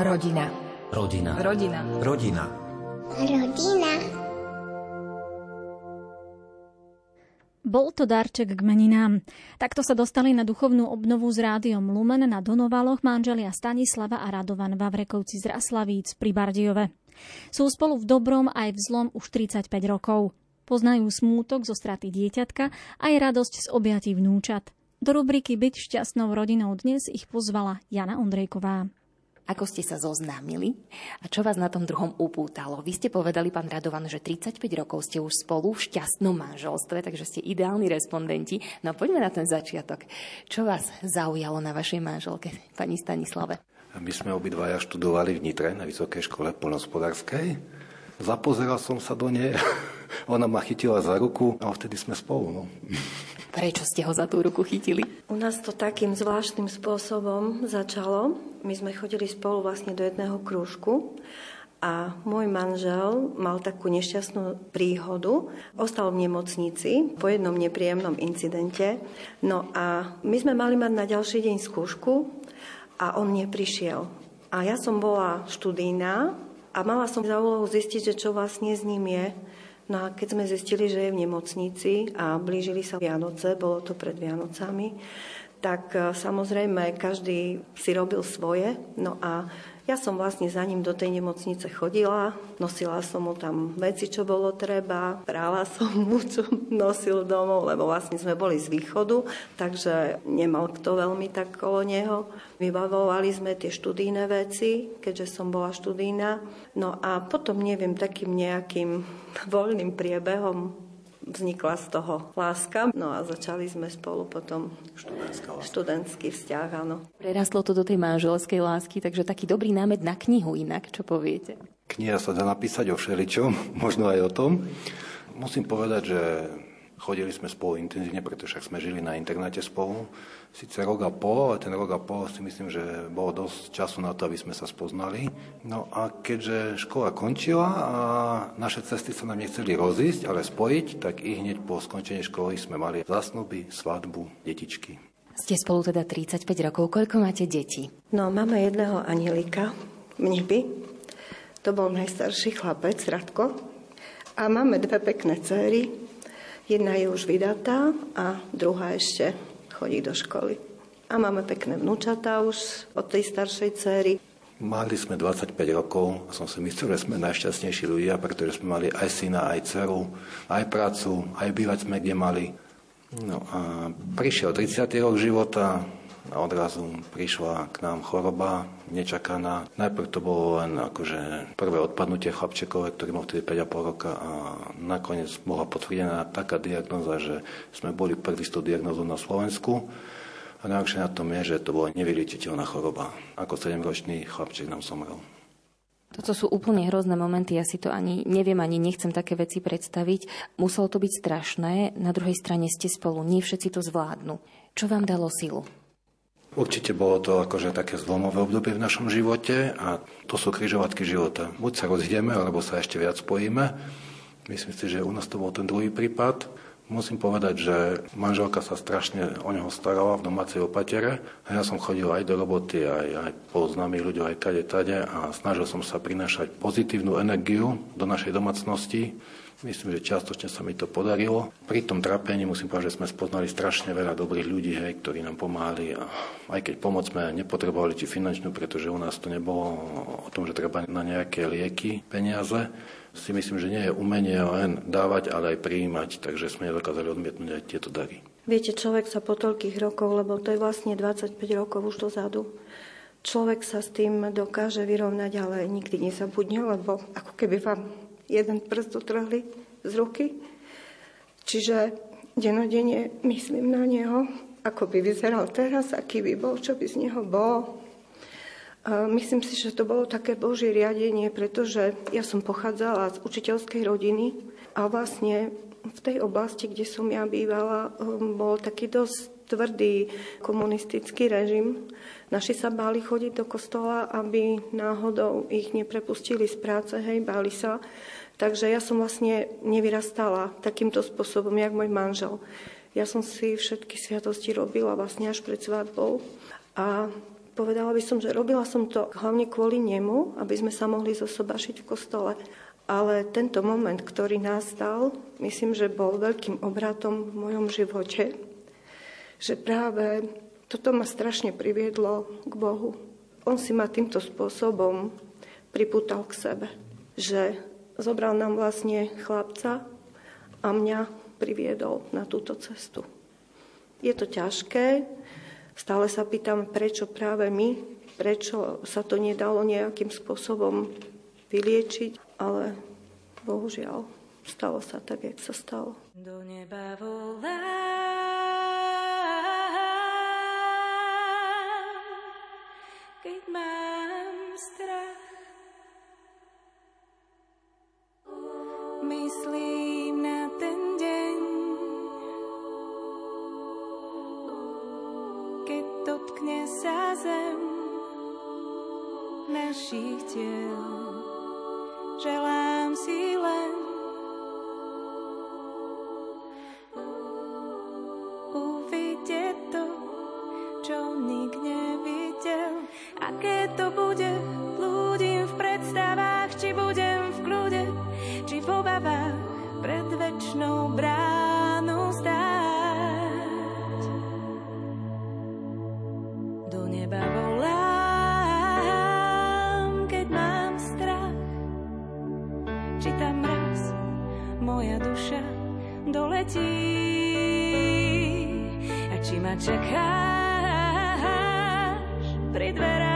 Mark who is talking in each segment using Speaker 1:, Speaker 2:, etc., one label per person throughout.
Speaker 1: Rodina.
Speaker 2: Rodina.
Speaker 1: Rodina.
Speaker 2: Rodina.
Speaker 3: Rodina.
Speaker 4: Bol to darček k meninám. Takto sa dostali na duchovnú obnovu s rádiom Lumen na Donovaloch manželia Stanislava a Radovan Vavrekovci z Raslavíc pri Bardiove. Sú spolu v dobrom aj v zlom už 35 rokov. Poznajú smútok zo straty dieťatka aj radosť z objatí vnúčat. Do rubriky Byť šťastnou rodinou dnes ich pozvala Jana Ondrejková.
Speaker 5: Ako ste sa zoznámili a čo vás na tom druhom upútalo? Vy ste povedali, pán Radovan, že 35 rokov ste už spolu v šťastnom manželstve, takže ste ideálni respondenti. No poďme na ten začiatok. Čo vás zaujalo na vašej manželke, pani Stanislave?
Speaker 6: My sme obidvaja študovali v Nitre na Vysokej škole polnospodárskej. Zapozeral som sa do nej, ona ma chytila za ruku a vtedy sme spolu. No.
Speaker 5: Prečo ste ho za tú ruku chytili?
Speaker 7: U nás to takým zvláštnym spôsobom začalo. My sme chodili spolu vlastne do jedného krúžku a môj manžel mal takú nešťastnú príhodu. Ostal v nemocnici po jednom nepríjemnom incidente. No a my sme mali mať na ďalší deň skúšku a on neprišiel. A ja som bola študijná a mala som za úlohu zistiť, že čo vlastne s ním je. No a keď sme zistili, že je v nemocnici a blížili sa Vianoce, bolo to pred Vianocami, tak e, samozrejme každý si robil svoje. No a ja som vlastne za ním do tej nemocnice chodila, nosila som mu tam veci, čo bolo treba, práva som mu, čo nosil domov, lebo vlastne sme boli z východu, takže nemal kto veľmi tak kolo neho. Vybavovali sme tie študijné veci, keďže som bola študijná. No a potom, neviem, takým nejakým voľným priebehom vznikla z toho láska. No a začali sme spolu potom študentský vzťah, áno.
Speaker 5: Prerastlo to do tej manželskej lásky, takže taký dobrý námed na knihu inak, čo poviete?
Speaker 6: Kniha sa dá napísať o všeličom, možno aj o tom. Musím povedať, že Chodili sme spolu intenzívne, pretože sme žili na internáte spolu. Sice rok a pol, ale ten rok a pol si myslím, že bolo dosť času na to, aby sme sa spoznali. No a keďže škola končila a naše cesty sa nám nechceli rozísť, ale spojiť, tak i hneď po skončení školy sme mali zasnuby, svadbu, detičky.
Speaker 5: Ste spolu teda 35 rokov. Koľko máte detí?
Speaker 7: No, máme jedného anielika nebi. To bol najstarší chlapec, Radko. A máme dve pekné céry, Jedna je už vydatá a druhá ešte chodí do školy. A máme pekné vnúčatá už od tej staršej céry.
Speaker 6: Mali sme 25 rokov a som si myslel, že sme najšťastnejší ľudia, pretože sme mali aj syna, aj dceru, aj prácu, aj bývať sme kde mali. No a prišiel 30. rok života, a odrazu prišla k nám choroba nečakaná. Najprv to bolo len akože prvé odpadnutie chlapčekové, ktorý mal vtedy 5,5 roka a nakoniec bola potvrdená taká diagnoza, že sme boli prvý s tou diagnozou na Slovensku. A najhoršie na tom je, že to bola nevyliečiteľná choroba. Ako 7-ročný chlapček nám somrel.
Speaker 5: Toto sú úplne hrozné momenty, ja si to ani neviem, ani nechcem také veci predstaviť. Muselo to byť strašné, na druhej strane ste spolu, nie všetci to zvládnu. Čo vám dalo silu?
Speaker 6: Určite bolo to akože také zlomové obdobie v našom živote a to sú križovatky života. Buď sa rozjdeme, alebo sa ešte viac spojíme. Myslím si, že u nás to bol ten druhý prípad. Musím povedať, že manželka sa strašne o neho starala v domácej opatere. A ja som chodil aj do roboty, aj, aj po známych ľuďoch, aj kade tade a snažil som sa prinášať pozitívnu energiu do našej domácnosti. Myslím, že čiastočne sa mi to podarilo. Pri tom trápení musím povedať, že sme spoznali strašne veľa dobrých ľudí, hej, ktorí nám pomáhali. A aj keď pomoc sme nepotrebovali či finančnú, pretože u nás to nebolo o tom, že treba na nejaké lieky peniaze, si myslím, že nie je umenie len dávať, ale aj prijímať, takže sme nedokázali odmietnúť aj tieto dary.
Speaker 7: Viete, človek sa po toľkých rokoch, lebo to je vlastne 25 rokov už dozadu, človek sa s tým dokáže vyrovnať, ale nikdy nezabudne, lebo ako keby vám jeden prst utrhli z ruky. Čiže denodene myslím na neho, ako by vyzeral teraz, aký by bol, čo by z neho bolo. Myslím si, že to bolo také božie riadenie, pretože ja som pochádzala z učiteľskej rodiny a vlastne v tej oblasti, kde som ja bývala, um, bol taký dosť tvrdý komunistický režim. Naši sa báli chodiť do kostola, aby náhodou ich neprepustili z práce, hej, báli sa. Takže ja som vlastne nevyrastala takýmto spôsobom, jak môj manžel. Ja som si všetky sviatosti robila vlastne až pred svadbou. A
Speaker 1: povedala by som, že robila som to hlavne kvôli nemu, aby sme sa mohli zosobašiť v kostole. Ale tento moment, ktorý nastal, myslím, že bol veľkým obratom v mojom živote, že práve toto ma strašne priviedlo k Bohu. On si ma týmto spôsobom pripútal k sebe, že zobral nám vlastne chlapca a mňa priviedol na túto cestu. Je to ťažké, stále sa pýtam, prečo práve my, prečo sa to nedalo nejakým spôsobom vyliečiť, ale bohužiaľ stalo sa tak, jak sa stalo. Do neba volá našich tiel. Želám si či ma čakáš pri dverách.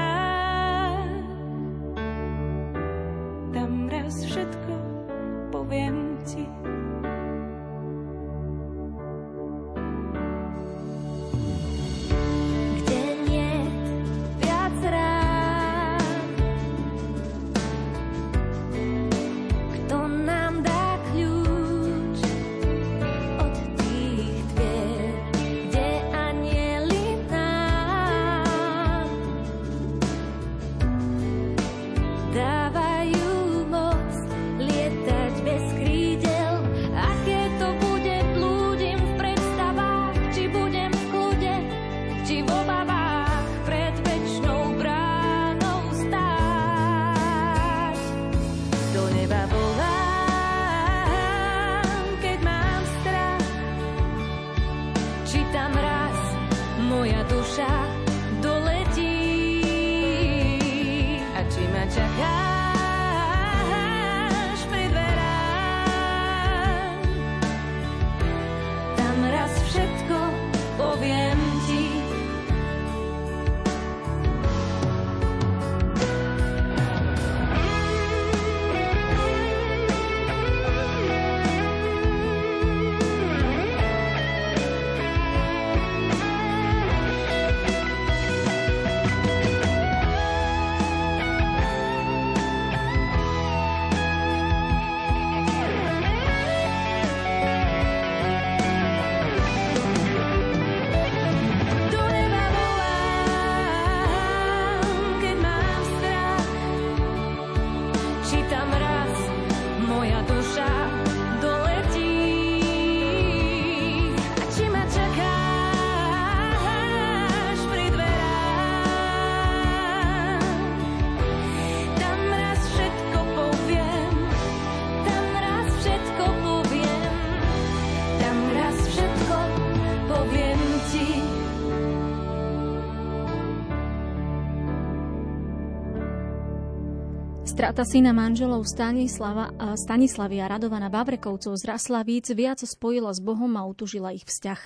Speaker 4: Strata syna manželov Stanislava, Stanislavy a Radovana Vavrekovcov z Raslavíc viac spojila s Bohom a utužila ich vzťah.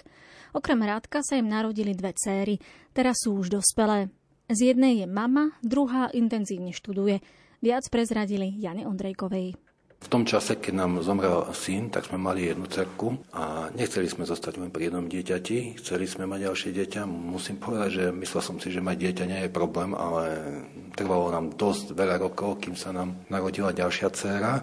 Speaker 4: Okrem Rádka sa im narodili dve céry, teraz sú už dospelé. Z jednej je mama, druhá intenzívne študuje. Viac prezradili Jane Ondrejkovej.
Speaker 6: V tom čase, keď nám zomrel syn, tak sme mali jednu cerku a nechceli sme zostať len pri jednom dieťati, chceli sme mať ďalšie dieťa. Musím povedať, že myslel som si, že mať dieťa nie je problém, ale trvalo nám dosť veľa rokov, kým sa nám narodila ďalšia dcéra.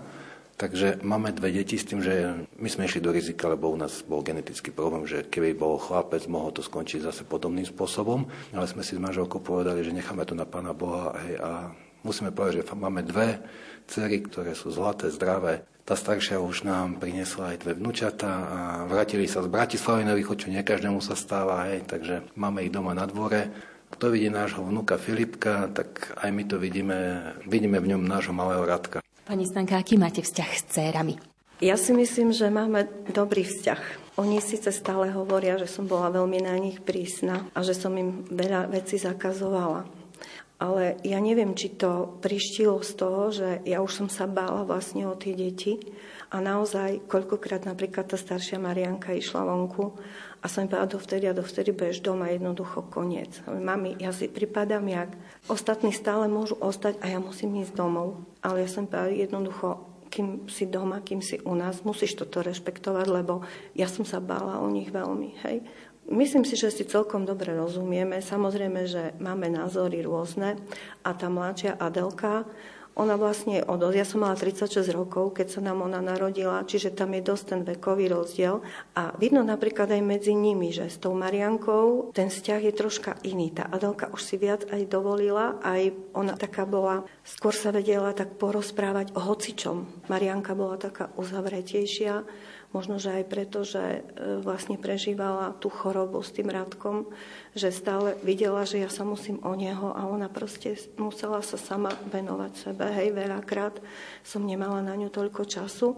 Speaker 6: Takže máme dve deti s tým, že my sme išli do rizika, lebo u nás bol genetický problém, že keby bol chlapec, mohol to skončiť zase podobným spôsobom. Ale sme si s manželkou povedali, že necháme to na Pána Boha hej, a musíme povedať, že máme dve cery, ktoré sú zlaté, zdravé. Tá staršia už nám priniesla aj dve vnúčata a vrátili sa z Bratislavy na východ, čo nie každému sa stáva, hej, takže máme ich doma na dvore Kto vidí nášho vnuka Filipka, tak aj my to vidíme, vidíme v ňom nášho malého Radka.
Speaker 5: Pani Stanka, aký máte vzťah s cérami?
Speaker 7: Ja si myslím, že máme dobrý vzťah. Oni síce stále hovoria, že som bola veľmi na nich prísna a že som im veľa vecí zakazovala. Ale ja neviem, či to prištilo z toho, že ja už som sa bála vlastne o tie deti a naozaj koľkokrát napríklad tá staršia Marianka išla vonku a som povedala, dovtedy a dovtedy budeš doma, jednoducho koniec. Mami, ja si pripadám jak. Ostatní stále môžu ostať a ja musím ísť domov. Ale ja som povedala, jednoducho, kým si doma, kým si u nás, musíš toto rešpektovať, lebo ja som sa bála o nich veľmi. Hej. Myslím si, že si celkom dobre rozumieme. Samozrejme, že máme názory rôzne a tá mladšia Adelka ona vlastne od... Ja som mala 36 rokov, keď sa nám ona narodila, čiže tam je dosť ten vekový rozdiel. A vidno napríklad aj medzi nimi, že s tou Mariankou ten vzťah je troška iný. Tá Adelka už si viac aj dovolila, aj ona taká bola, skôr sa vedela tak porozprávať o hocičom. Marianka bola taká uzavretejšia, Možno, že aj preto, že e, vlastne prežívala tú chorobu s tým Radkom, že stále videla, že ja sa musím o neho a ona proste musela sa sama venovať sebe. Hej, veľakrát som nemala na ňu toľko času.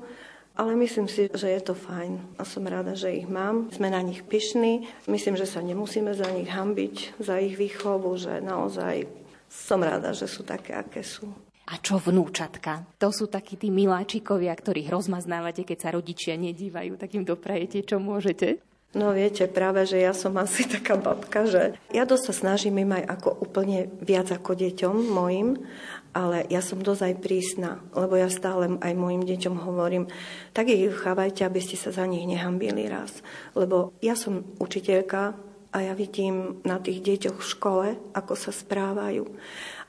Speaker 7: Ale myslím si, že je to fajn a som rada, že ich mám. Sme na nich pyšní. Myslím, že sa nemusíme za nich hambiť, za ich výchovu, že naozaj som rada, že sú také, aké sú.
Speaker 5: A čo vnúčatka? To sú takí tí miláčikovia, ktorých rozmaznávate, keď sa rodičia nedívajú, tak im doprajete, čo môžete?
Speaker 7: No viete, práve, že ja som asi taká babka, že ja dosť sa snažím im aj ako úplne viac ako deťom mojim, ale ja som dosť aj prísna, lebo ja stále aj mojim deťom hovorím, tak ich chávajte, aby ste sa za nich nehambili raz. Lebo ja som učiteľka a ja vidím na tých deťoch v škole, ako sa správajú.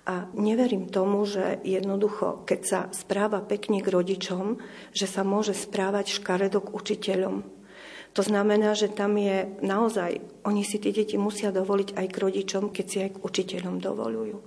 Speaker 7: A neverím tomu, že jednoducho, keď sa správa pekne k rodičom, že sa môže správať škaredo k učiteľom. To znamená, že tam je naozaj, oni si tie deti musia dovoliť aj k rodičom, keď si aj k učiteľom dovolujú.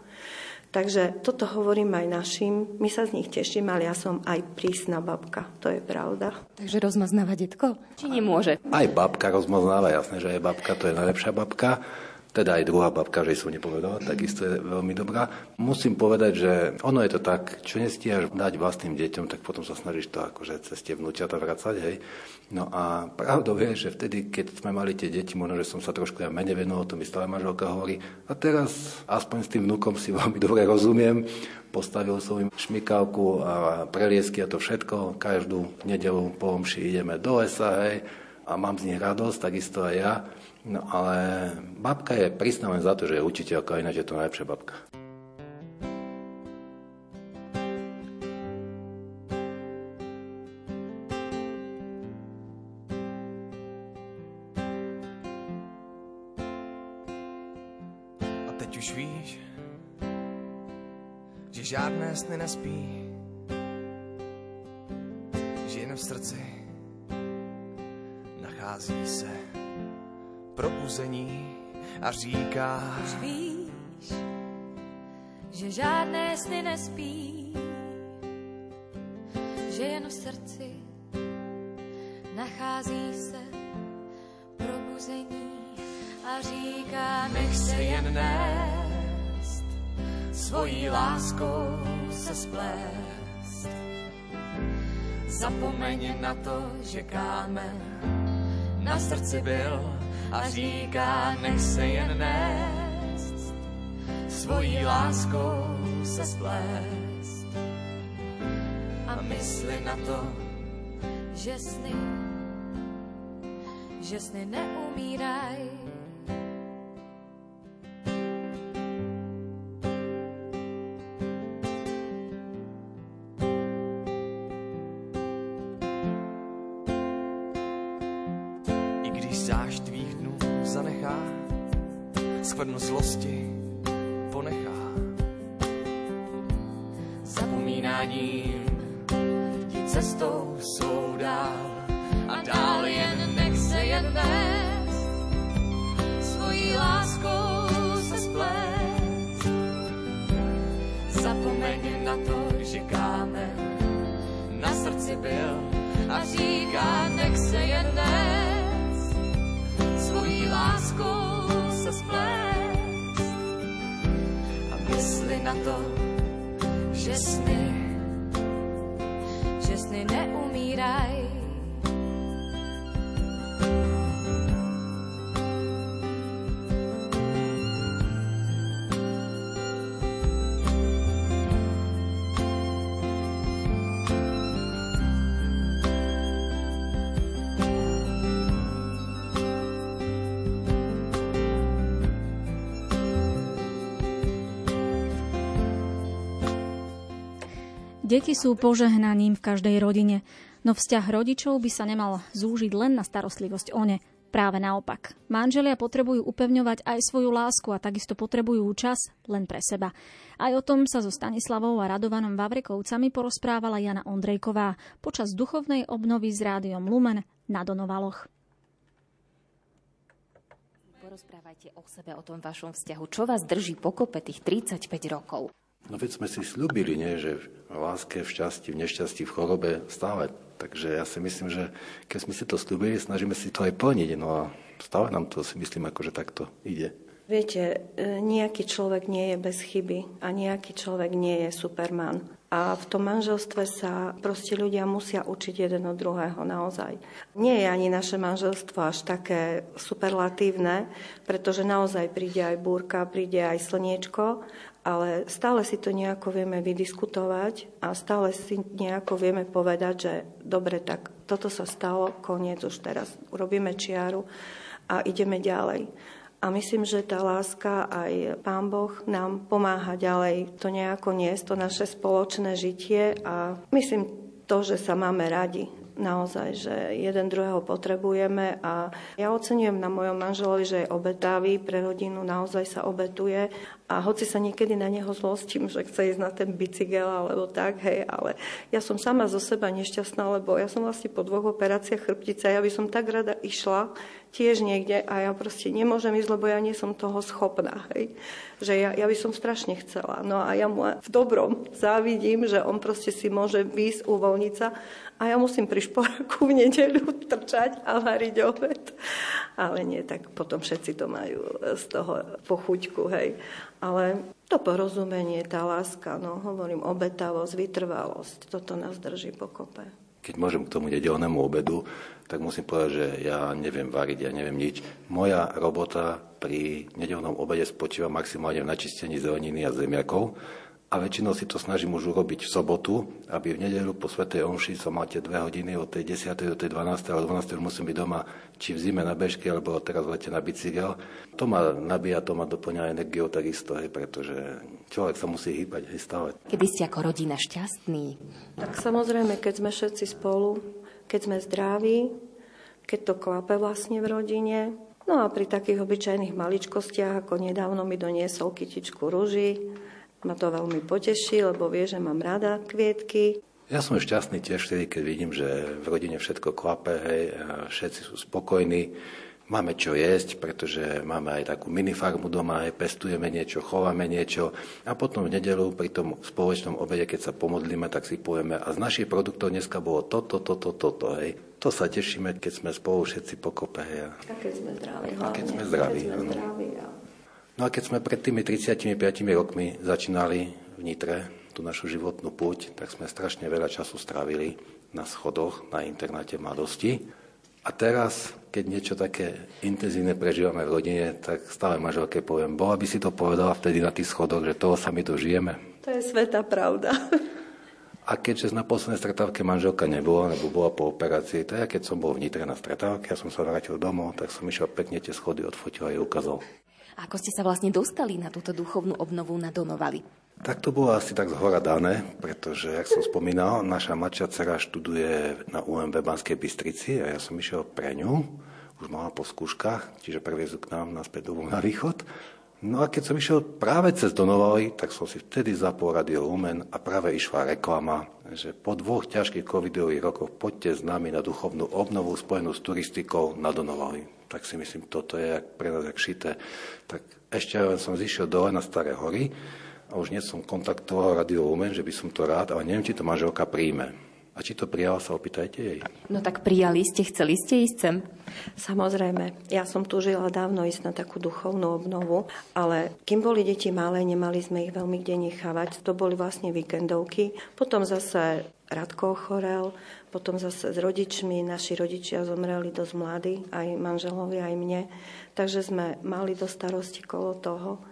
Speaker 7: Takže toto hovorím aj našim. My sa z nich teším, ale ja som aj prísna babka. To je pravda.
Speaker 5: Takže rozmaznáva detko? Či nemôže?
Speaker 6: Aj babka rozmaznáva, jasné, že aj babka, to je najlepšia babka teda aj druhá babka, že som nepovedala, takisto je veľmi dobrá. Musím povedať, že ono je to tak, čo nestíhaš dať vlastným deťom, tak potom sa snažíš to akože cez tie vnúťata vracať, hej. No a pravdou je, že vtedy, keď sme mali tie deti, možno, že som sa trošku ja menej venoval, to mi stále manželka hovorí. A teraz aspoň s tým vnúkom si veľmi dobre rozumiem. Postavil som im šmikávku a preliesky a to všetko. Každú nedelu po omši ideme do lesa, hej. A mám z nich radosť, takisto aj ja. No ale babka je prísna za to, že je učiteľka, ináč je to najlepšia babka.
Speaker 1: A teď už víš, že žádné sny nespí, že jen v srdci nachází se probuzení a říká...
Speaker 2: Už víš, že žádné sny nespí, že jen v srdci nachází se probuzení a říká, nech se jen nést, svojí láskou se splést. Zapomeň na to, že kámen na srdci byl a říká, nech se jen nést, svojí láskou se splést. A mysli na to, že sny, že sny neumírají,
Speaker 1: na to, že
Speaker 2: sny,
Speaker 4: Deti sú požehnaním v každej rodine, no vzťah rodičov by sa nemal zúžiť len na starostlivosť o ne. Práve naopak. Manželia potrebujú upevňovať aj svoju lásku a takisto potrebujú čas len pre seba. Aj o tom sa so Stanislavou a Radovanom Vavrekovcami porozprávala Jana Ondrejková počas duchovnej obnovy s rádiom Lumen na Donovaloch.
Speaker 5: Porozprávajte o sebe, o tom vašom vzťahu. Čo vás drží pokope tých 35 rokov?
Speaker 6: No veď sme si slúbili, nie, že v láske, v šťastí, v nešťastí, v chorobe stále. Takže ja si myslím, že keď sme si to slúbili, snažíme si to aj plniť. No a stále nám to si myslím, ako že takto ide.
Speaker 7: Viete, e, nejaký človek nie je bez chyby a nejaký človek nie je superman. A v tom manželstve sa proste ľudia musia učiť jeden od druhého naozaj. Nie je ani naše manželstvo až také superlatívne, pretože naozaj príde aj búrka, príde aj slniečko ale stále si to nejako vieme vydiskutovať a stále si nejako vieme povedať, že dobre, tak toto sa stalo, koniec už teraz, urobíme čiaru a ideme ďalej. A myslím, že tá láska aj Pán Boh nám pomáha ďalej to nejako niesť, to naše spoločné žitie a myslím to, že sa máme radi naozaj, že jeden druhého potrebujeme a ja ocenujem na mojom manželovi, že je obetavý, pre rodinu naozaj sa obetuje a hoci sa niekedy na neho zlostím, že chce ísť na ten bicykel alebo tak, hej, ale ja som sama zo seba nešťastná, lebo ja som vlastne po dvoch operáciách chrbtice a ja by som tak rada išla tiež niekde a ja proste nemôžem ísť, lebo ja nie som toho schopná. Hej. Že ja, ja by som strašne chcela. No a ja mu v dobrom závidím, že on proste si môže výjsť, uvoľniť sa a ja musím pri šporáku v nedeľu trčať a variť obed. Ale nie, tak potom všetci to majú z toho pochuťku, hej. Ale to porozumenie, tá láska, no hovorím, obetavosť, vytrvalosť, toto nás drží pokope.
Speaker 6: Keď môžem k tomu nedelnému obedu, tak musím povedať, že ja neviem variť, ja neviem nič. Moja robota pri nedelnom obede spočíva maximálne v načistení zeleniny a zemiakov a väčšinou si to snažím už urobiť v sobotu, aby v nedelu po Svetej Omši som mal tie dve hodiny od tej 10. do tej 12. ale 12. už musím byť doma, či v zime na bežke, alebo teraz v lete na bicykel. To ma nabíja, to ma doplňa energiou takisto, hej, pretože človek sa musí hýbať hej, stále.
Speaker 5: Kedy ste ako rodina šťastní?
Speaker 7: Tak samozrejme, keď sme všetci spolu, keď sme zdraví, keď to klape vlastne v rodine. No a pri takých obyčajných maličkostiach, ako nedávno mi doniesol kytičku rúži, ma to veľmi poteší, lebo vie, že mám rada kvietky.
Speaker 6: Ja som šťastný tiež vtedy, keď vidím, že v rodine všetko klape, hej, všetci sú spokojní Máme čo jesť, pretože máme aj takú minifarmu doma, aj pestujeme niečo, chováme niečo a potom v nedelu pri tom spoločnom obede, keď sa pomodlíme, tak si povieme a z našich produktov dneska bolo toto, toto, toto, hej. To sa tešíme, keď sme spolu všetci pokope. Hej.
Speaker 7: A keď sme zdraví.
Speaker 6: A keď sme zdraví, keď sme zdraví No a keď sme pred tými 35 rokmi začínali v Nitre tú našu životnú púť, tak sme strašne veľa času strávili na schodoch na internáte mladosti. A teraz, keď niečo také intenzívne prežívame v rodine, tak stále manželke poviem, bola by si to povedala vtedy na tých schodoch, že toho sa my dožijeme.
Speaker 7: To je sveta pravda.
Speaker 6: A keďže na poslednej stretávke manželka nebola, nebo bola po operácii, tak ja keď som bol v Nitre na stretávke, ja som sa vrátil domov, tak som išiel pekne tie schody odfotil a jej ukázal.
Speaker 5: Ako ste sa vlastne dostali na túto duchovnú obnovu na Donovali?
Speaker 6: Tak to bolo asi tak zhora dané, pretože, jak som spomínal, naša mladšia dcera študuje na UMB Banskej Bystrici a ja som išiel pre ňu, už mala po skúškach, čiže previezu k nám naspäť do na východ. No a keď som išiel práve cez Donovali, tak som si vtedy zapol Radio Lumen a práve išla reklama, že po dvoch ťažkých covidových rokoch poďte s nami na duchovnú obnovu spojenú s turistikou na Donovali. Tak si myslím, toto je pre nás jak šité. Tak ešte len som zišiel dole na Staré hory a už nie som kontaktoval Radio Lumen, že by som to rád, ale neviem, či to manželka príjme. A či to prijala, sa opýtajte jej.
Speaker 5: No tak prijali ste, chceli ste ísť sem?
Speaker 7: Samozrejme, ja som tu žila dávno ísť na takú duchovnú obnovu, ale kým boli deti malé, nemali sme ich veľmi kde nechávať. To boli vlastne víkendovky. Potom zase Radko ochorel, potom zase s rodičmi, naši rodičia zomreli dosť mladí, aj manželovi, aj mne. Takže sme mali do starosti kolo toho.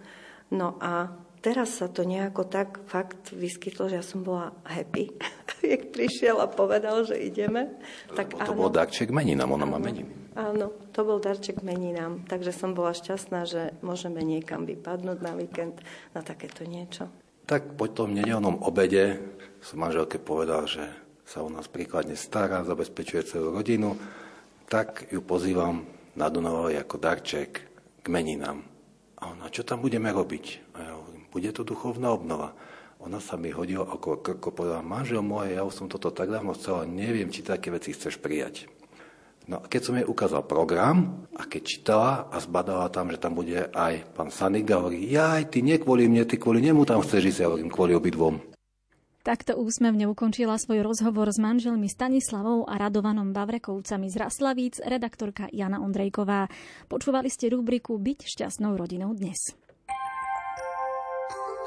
Speaker 7: No a teraz sa to nejako tak fakt vyskytlo, že ja som bola happy, jak prišiel a povedal, že ideme.
Speaker 6: Tak to áno. bol darček meninám, ona má meniny.
Speaker 7: Áno, to bol darček meninám, takže som bola šťastná, že môžeme niekam vypadnúť na víkend na takéto niečo.
Speaker 6: Tak po tom nedelnom obede som manželke povedal, že sa o nás príkladne stará, zabezpečuje celú rodinu, tak ju pozývam na Dunavoj ako darček k meninám. A ona, čo tam budeme robiť? A ja bude to duchovná obnova. Ona sa mi hodila okolo krko, povedala, manžel môj, ja už som toto tak dávno chcela, neviem, či také veci chceš prijať. No a keď som jej ukázal program a keď čítala a zbadala tam, že tam bude aj pán Sanik, hovorí, jaj, ty nie kvôli mne, ty kvôli nemu tam chceš ísť, ja hovorím, kvôli obidvom.
Speaker 4: Takto úsmevne ukončila svoj rozhovor s manželmi Stanislavou a Radovanom Bavrekovcami z Raslavíc redaktorka Jana Ondrejková. Počúvali ste rubriku Byť šťastnou rodinou dnes.